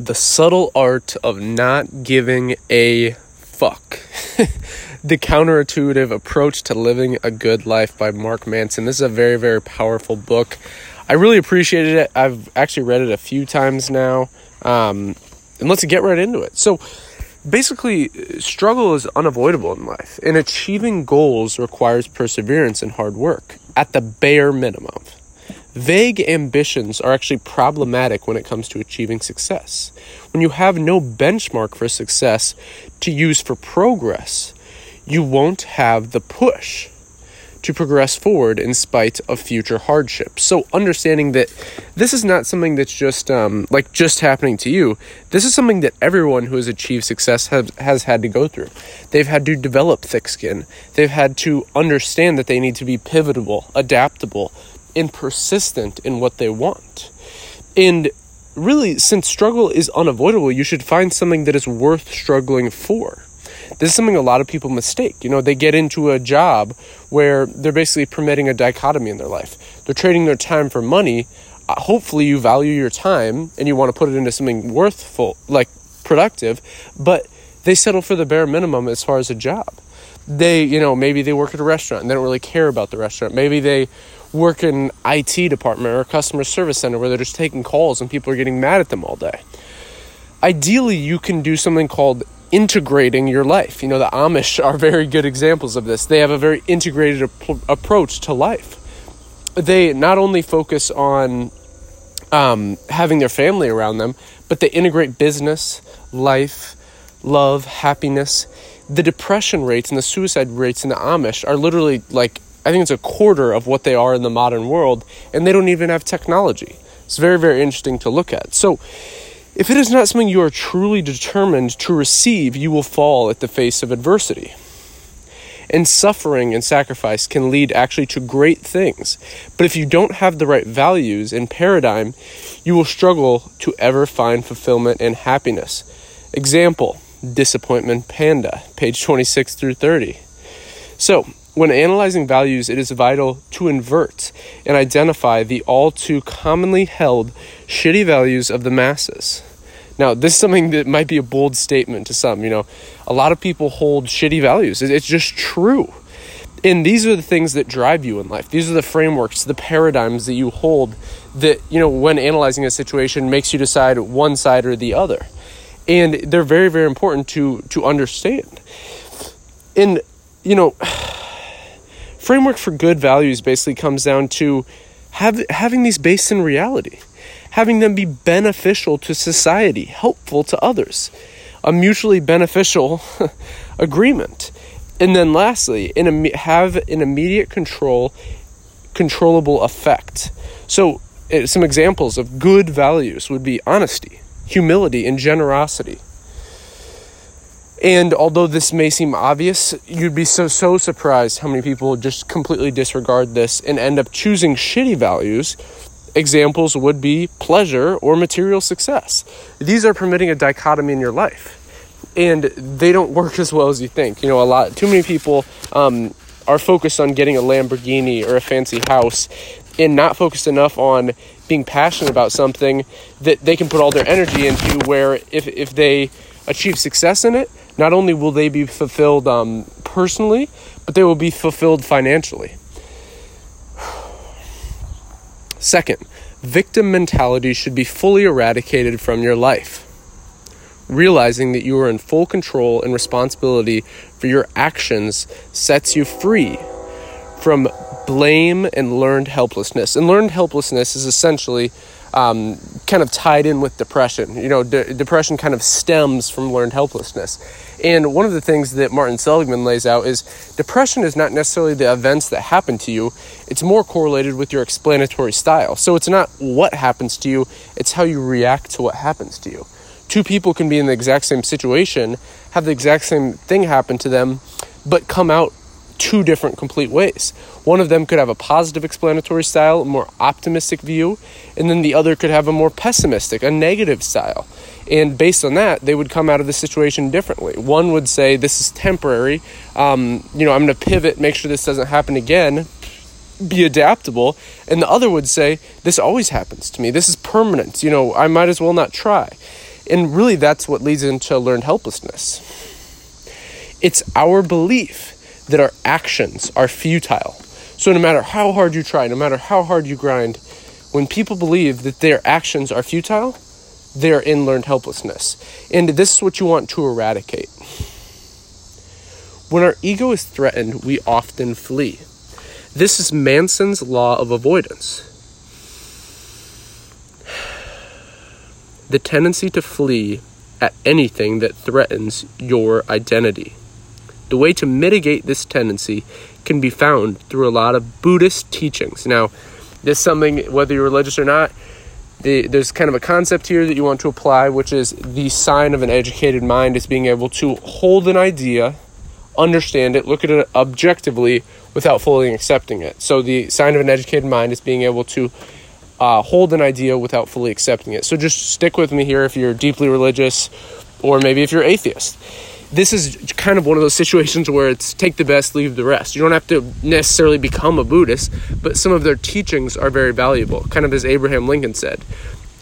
The Subtle Art of Not Giving a Fuck. the Counterintuitive Approach to Living a Good Life by Mark Manson. This is a very, very powerful book. I really appreciated it. I've actually read it a few times now. Um, and let's get right into it. So, basically, struggle is unavoidable in life, and achieving goals requires perseverance and hard work at the bare minimum. Vague ambitions are actually problematic when it comes to achieving success. When you have no benchmark for success to use for progress, you won't have the push to progress forward in spite of future hardships. So, understanding that this is not something that's just um, like just happening to you. This is something that everyone who has achieved success has, has had to go through. They've had to develop thick skin. They've had to understand that they need to be pivotable, adaptable, and persistent in what they want. And really, since struggle is unavoidable, you should find something that is worth struggling for. This is something a lot of people mistake. You know, they get into a job where they're basically permitting a dichotomy in their life. They're trading their time for money. Uh, hopefully, you value your time and you want to put it into something worthful, like productive, but they settle for the bare minimum as far as a job. They, you know, maybe they work at a restaurant and they don't really care about the restaurant. Maybe they work in IT department or a customer service center where they're just taking calls and people are getting mad at them all day. Ideally, you can do something called integrating your life. You know, the Amish are very good examples of this. They have a very integrated ap- approach to life. They not only focus on um, having their family around them, but they integrate business, life, love, happiness. The depression rates and the suicide rates in the Amish are literally like I think it's a quarter of what they are in the modern world, and they don't even have technology. It's very, very interesting to look at. So, if it is not something you are truly determined to receive, you will fall at the face of adversity. And suffering and sacrifice can lead actually to great things. But if you don't have the right values and paradigm, you will struggle to ever find fulfillment and happiness. Example Disappointment Panda, page 26 through 30. So, when analyzing values, it is vital to invert and identify the all too commonly held shitty values of the masses. Now, this is something that might be a bold statement to some. You know, a lot of people hold shitty values. It's just true. And these are the things that drive you in life. These are the frameworks, the paradigms that you hold that, you know, when analyzing a situation makes you decide one side or the other. And they're very, very important to to understand. And, you know, framework for good values basically comes down to have, having these based in reality, having them be beneficial to society, helpful to others, a mutually beneficial agreement. And then lastly, in have an immediate control, controllable effect. So, eh, some examples of good values would be honesty, humility, and generosity. And although this may seem obvious, you'd be so so surprised how many people just completely disregard this and end up choosing shitty values. Examples would be pleasure or material success. These are permitting a dichotomy in your life. And they don't work as well as you think. You know, a lot too many people um, are focused on getting a Lamborghini or a fancy house and not focused enough on being passionate about something that they can put all their energy into where if, if they achieve success in it, not only will they be fulfilled um, personally, but they will be fulfilled financially. Second, victim mentality should be fully eradicated from your life. Realizing that you are in full control and responsibility for your actions sets you free from blame and learned helplessness. And learned helplessness is essentially um, kind of tied in with depression. You know, de- depression kind of stems from learned helplessness. And one of the things that Martin Seligman lays out is depression is not necessarily the events that happen to you, it's more correlated with your explanatory style. So it's not what happens to you, it's how you react to what happens to you. Two people can be in the exact same situation, have the exact same thing happen to them, but come out two different complete ways. One of them could have a positive explanatory style, a more optimistic view, and then the other could have a more pessimistic, a negative style. And based on that, they would come out of the situation differently. One would say, This is temporary. Um, you know, I'm going to pivot, make sure this doesn't happen again, be adaptable. And the other would say, This always happens to me. This is permanent. You know, I might as well not try. And really, that's what leads into learned helplessness. It's our belief that our actions are futile. So, no matter how hard you try, no matter how hard you grind, when people believe that their actions are futile, they're in learned helplessness. And this is what you want to eradicate. When our ego is threatened, we often flee. This is Manson's law of avoidance. The tendency to flee at anything that threatens your identity. The way to mitigate this tendency can be found through a lot of Buddhist teachings. Now, this is something, whether you're religious or not, the, there's kind of a concept here that you want to apply, which is the sign of an educated mind is being able to hold an idea, understand it, look at it objectively without fully accepting it. So the sign of an educated mind is being able to uh, hold an idea without fully accepting it. So just stick with me here if you're deeply religious, or maybe if you're atheist this is kind of one of those situations where it's take the best, leave the rest. You don't have to necessarily become a Buddhist, but some of their teachings are very valuable. Kind of as Abraham Lincoln said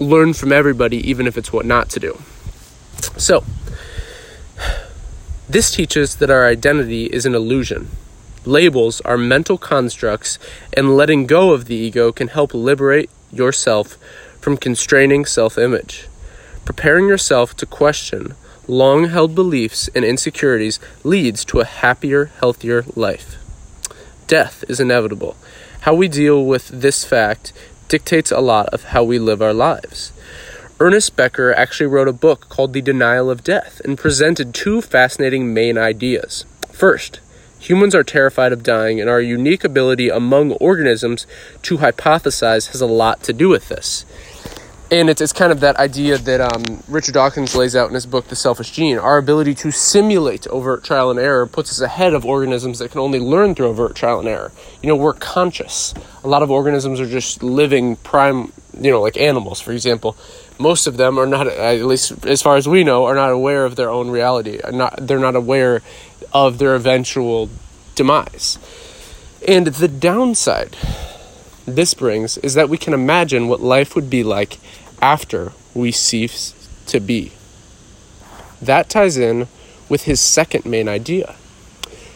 learn from everybody, even if it's what not to do. So, this teaches that our identity is an illusion. Labels are mental constructs, and letting go of the ego can help liberate yourself from constraining self image. Preparing yourself to question long held beliefs and insecurities leads to a happier, healthier life. Death is inevitable. How we deal with this fact dictates a lot of how we live our lives. Ernest Becker actually wrote a book called The Denial of Death and presented two fascinating main ideas. First, humans are terrified of dying, and our unique ability among organisms to hypothesize has a lot to do with this and it's, it's kind of that idea that um, Richard Dawkins lays out in his book, The Selfish Gene. Our ability to simulate overt trial and error puts us ahead of organisms that can only learn through overt trial and error. You know, we're conscious. A lot of organisms are just living prime, you know, like animals, for example. Most of them are not, at least as far as we know, are not aware of their own reality. Not, they're not aware of their eventual demise. And the downside this brings is that we can imagine what life would be like after we cease to be. That ties in with his second main idea.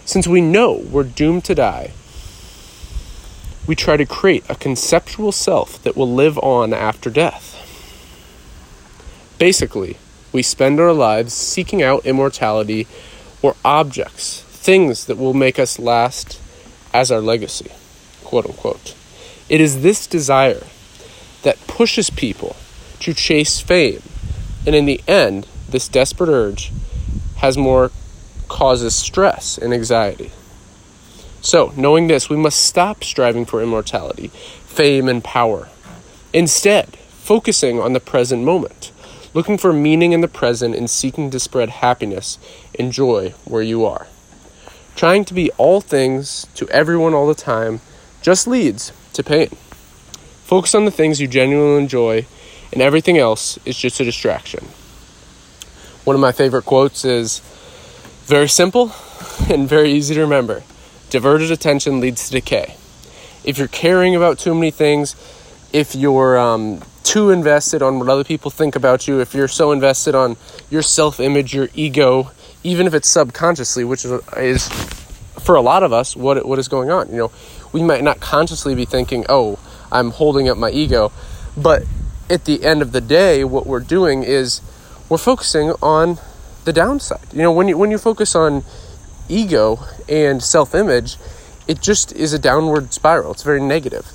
Since we know we're doomed to die, we try to create a conceptual self that will live on after death. Basically, we spend our lives seeking out immortality or objects, things that will make us last as our legacy, quote unquote. It is this desire that pushes people to chase fame. And in the end, this desperate urge has more causes stress and anxiety. So, knowing this, we must stop striving for immortality, fame, and power. Instead, focusing on the present moment, looking for meaning in the present and seeking to spread happiness and joy where you are. Trying to be all things to everyone all the time just leads to pain. Focus on the things you genuinely enjoy, and everything else is just a distraction. One of my favorite quotes is very simple and very easy to remember diverted attention leads to decay. If you're caring about too many things, if you're um, too invested on what other people think about you, if you're so invested on your self image, your ego, even if it's subconsciously, which is for a lot of us what what is going on. You know, we might not consciously be thinking, "Oh, I'm holding up my ego," but at the end of the day, what we're doing is we're focusing on the downside. You know, when you when you focus on ego and self-image, it just is a downward spiral. It's very negative.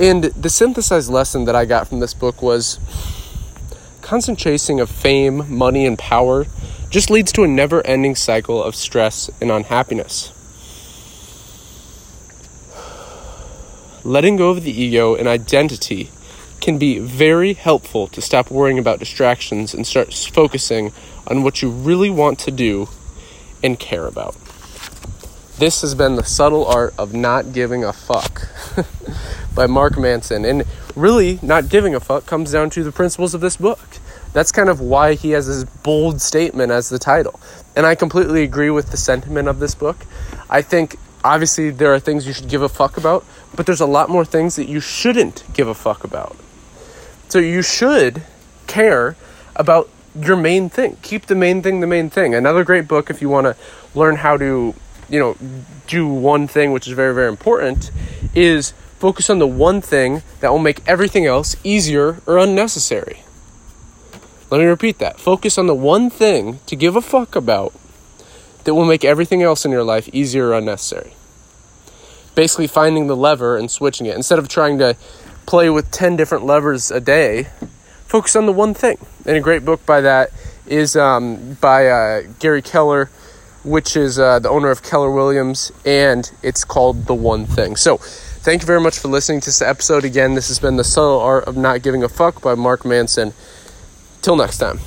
And the synthesized lesson that I got from this book was constant chasing of fame, money, and power just leads to a never ending cycle of stress and unhappiness. Letting go of the ego and identity can be very helpful to stop worrying about distractions and start focusing on what you really want to do and care about. This has been the subtle art of not giving a fuck by Mark Manson. And really, not giving a fuck comes down to the principles of this book. That's kind of why he has this bold statement as the title. And I completely agree with the sentiment of this book. I think obviously there are things you should give a fuck about, but there's a lot more things that you shouldn't give a fuck about. So you should care about your main thing. Keep the main thing the main thing. Another great book if you want to learn how to, you know, do one thing which is very very important is focus on the one thing that will make everything else easier or unnecessary. Let me repeat that. Focus on the one thing to give a fuck about that will make everything else in your life easier or unnecessary. Basically, finding the lever and switching it. Instead of trying to play with 10 different levers a day, focus on the one thing. And a great book by that is um, by uh, Gary Keller, which is uh, the owner of Keller Williams, and it's called The One Thing. So, thank you very much for listening to this episode. Again, this has been The Subtle Art of Not Giving a Fuck by Mark Manson. Till next time.